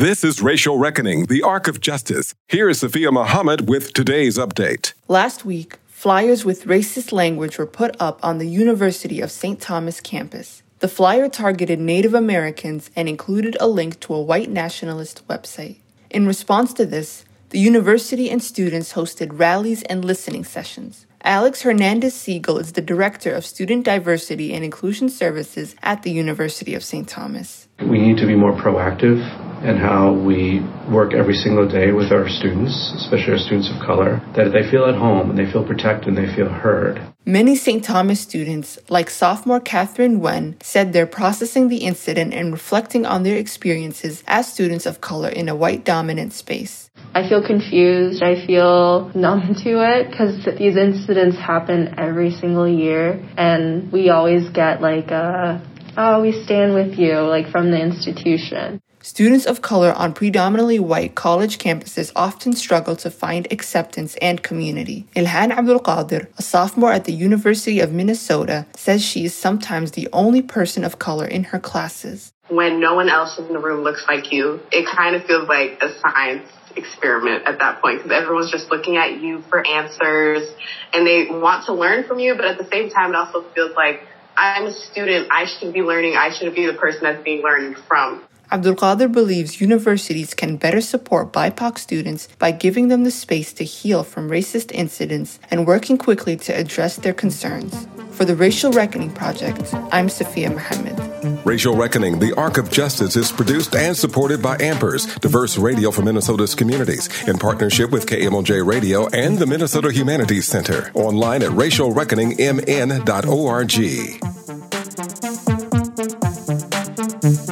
This is Racial Reckoning, the Arc of Justice. Here is Sophia Muhammad with today's update. Last week, flyers with racist language were put up on the University of St. Thomas campus. The flyer targeted Native Americans and included a link to a white nationalist website. In response to this, the university and students hosted rallies and listening sessions. Alex Hernandez Siegel is the Director of Student Diversity and Inclusion Services at the University of St. Thomas. We need to be more proactive in how we work every single day with our students, especially our students of color, that they feel at home and they feel protected and they feel heard. Many St. Thomas students, like sophomore Catherine Wen, said they're processing the incident and reflecting on their experiences as students of color in a white dominant space. I feel confused. I feel numb to it because these incidents happen every single year, and we always get like a, oh, we stand with you, like from the institution. Students of color on predominantly white college campuses often struggle to find acceptance and community. Ilhan Abdul Qadir, a sophomore at the University of Minnesota, says she is sometimes the only person of color in her classes. When no one else in the room looks like you, it kind of feels like a science experiment at that point because everyone's just looking at you for answers and they want to learn from you, but at the same time, it also feels like I'm a student. I should be learning. I should be the person that's being learned from. Abdul Qadir believes universities can better support BIPOC students by giving them the space to heal from racist incidents and working quickly to address their concerns. For the Racial Reckoning Project, I'm Sophia Mohammed. Racial Reckoning, The Arc of Justice is produced and supported by Ampers, diverse radio for Minnesota's communities, in partnership with KMLJ Radio and the Minnesota Humanities Center. Online at racialreckoningmn.org.